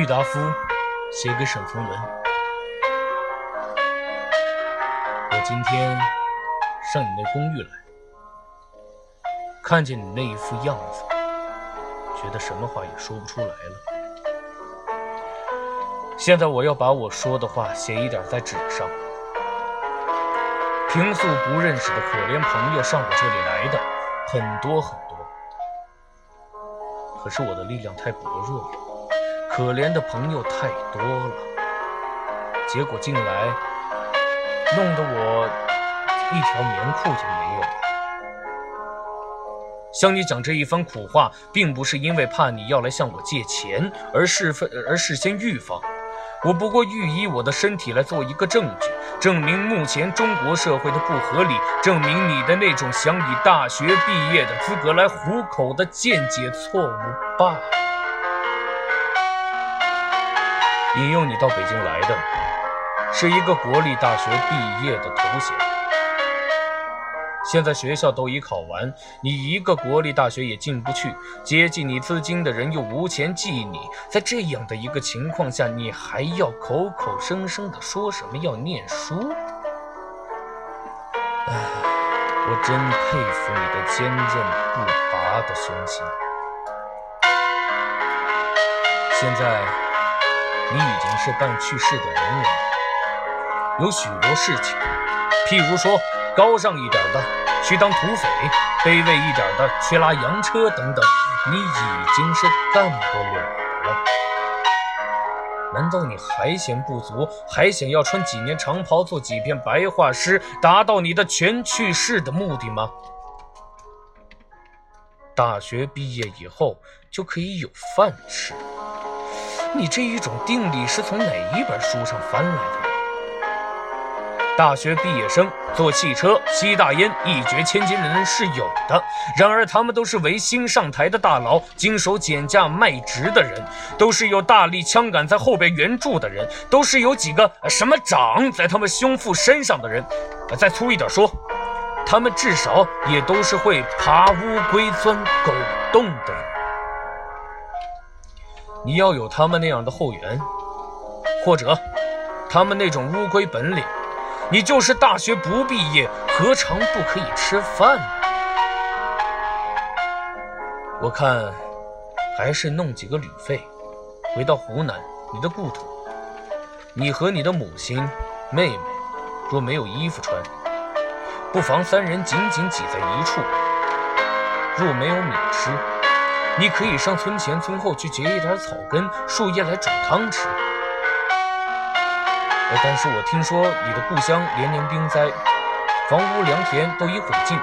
郁达夫写给沈从文：“我今天上你那公寓来，看见你那一副样子，觉得什么话也说不出来了。现在我要把我说的话写一点在纸上。平素不认识的可怜朋友上我这里来的很多很多，可是我的力量太薄弱了。”可怜的朋友太多了，结果进来弄得我一条棉裤就没有了。向你讲这一番苦话，并不是因为怕你要来向我借钱，而是分而事先预防。我不过欲以我的身体来做一个证据，证明目前中国社会的不合理，证明你的那种想以大学毕业的资格来糊口的见解错误罢了。引诱你到北京来的，是一个国立大学毕业的头衔。现在学校都已考完，你一个国立大学也进不去，接济你资金的人又无钱济你。在这样的一个情况下，你还要口口声声的说什么要念书？唉，我真佩服你的坚韧不拔的雄心。现在。你已经是半去世的人了，有许多事情，譬如说高尚一点的去当土匪，卑微一点的去拉洋车等等，你已经是干不了了。难道你还嫌不足，还想要穿几年长袍，做几篇白话诗，达到你的全去世的目的吗？大学毕业以后就可以有饭吃。你这一种定理是从哪一本书上翻来的？大学毕业生坐汽车、吸大烟、一掷千金的人是有的，然而他们都是为新上台的大佬，经手减价卖职的人，都是有大力枪杆在后边援助的人，都是有几个什么长在他们胸腹身上的人。再粗一点说，他们至少也都是会爬乌龟、钻狗洞的人。你要有他们那样的后援，或者他们那种乌龟本领，你就是大学不毕业，何尝不可以吃饭呢？我看还是弄几个旅费，回到湖南你的故土。你和你的母亲、妹妹，若没有衣服穿，不妨三人紧紧挤在一处。若没有米吃。你可以上村前村后去结一点草根、树叶来煮汤吃。但是我听说你的故乡连年冰灾，房屋良田都已毁尽，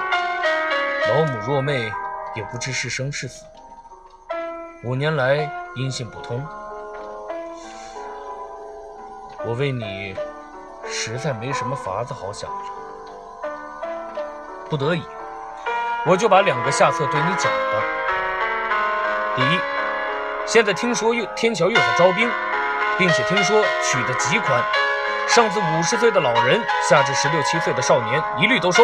老母弱妹也不知是生是死，五年来音信不通。我为你实在没什么法子好想了，不得已，我就把两个下策对你讲了。第一，现在听说又天桥又在招兵，并且听说取得极宽，上至五十岁的老人，下至十六七岁的少年，一律都收。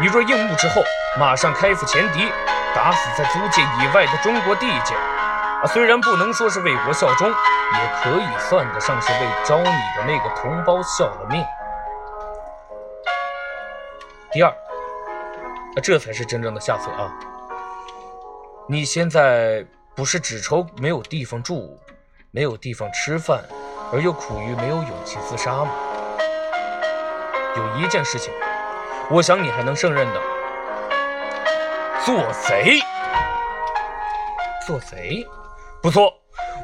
你若应募之后，马上开赴前敌，打死在租界以外的中国地界。啊，虽然不能说是为国效忠，也可以算得上是为招你的那个同胞效了命。第二，啊，这才是真正的下策啊！你现在。不是只愁没有地方住，没有地方吃饭，而又苦于没有勇气自杀吗？有一件事情，我想你还能胜任的。做贼，做贼，不错，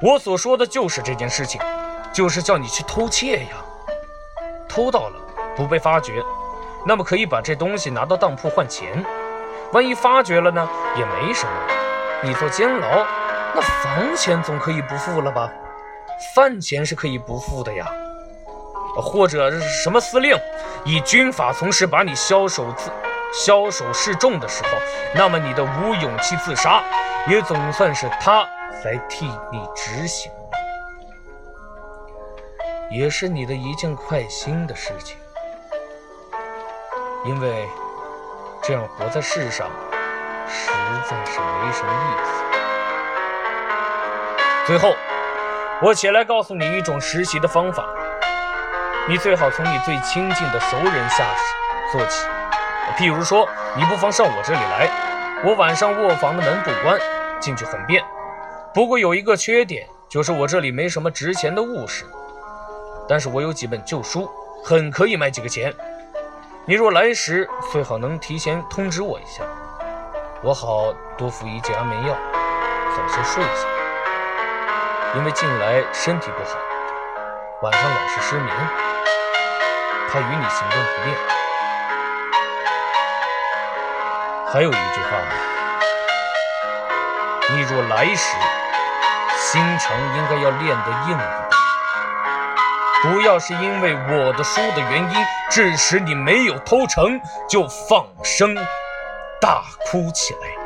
我所说的就是这件事情，就是叫你去偷窃呀。偷到了不被发觉，那么可以把这东西拿到当铺换钱。万一发觉了呢，也没什么，你坐监牢。那房钱总可以不付了吧？饭钱是可以不付的呀。或者什么司令以军法从事，把你枭首自枭首示众的时候，那么你的无勇气自杀，也总算是他来替你执行了，也是你的一件快心的事情。因为这样活在世上，实在是没什么意思。最后，我且来告诉你一种实习的方法。你最好从你最亲近的熟人下手做起，譬如说，你不妨上我这里来，我晚上卧房的门不关，进去很便。不过有一个缺点，就是我这里没什么值钱的物事，但是我有几本旧书，很可以卖几个钱。你若来时，最好能提前通知我一下，我好多服一剂安眠药，早些睡下。因为近来身体不好，晚上老是失眠。他与你行动不便。还有一句话，你若来时，心肠应该要练得硬一点，不要是因为我的书的原因，致使你没有偷成就放声大哭起来。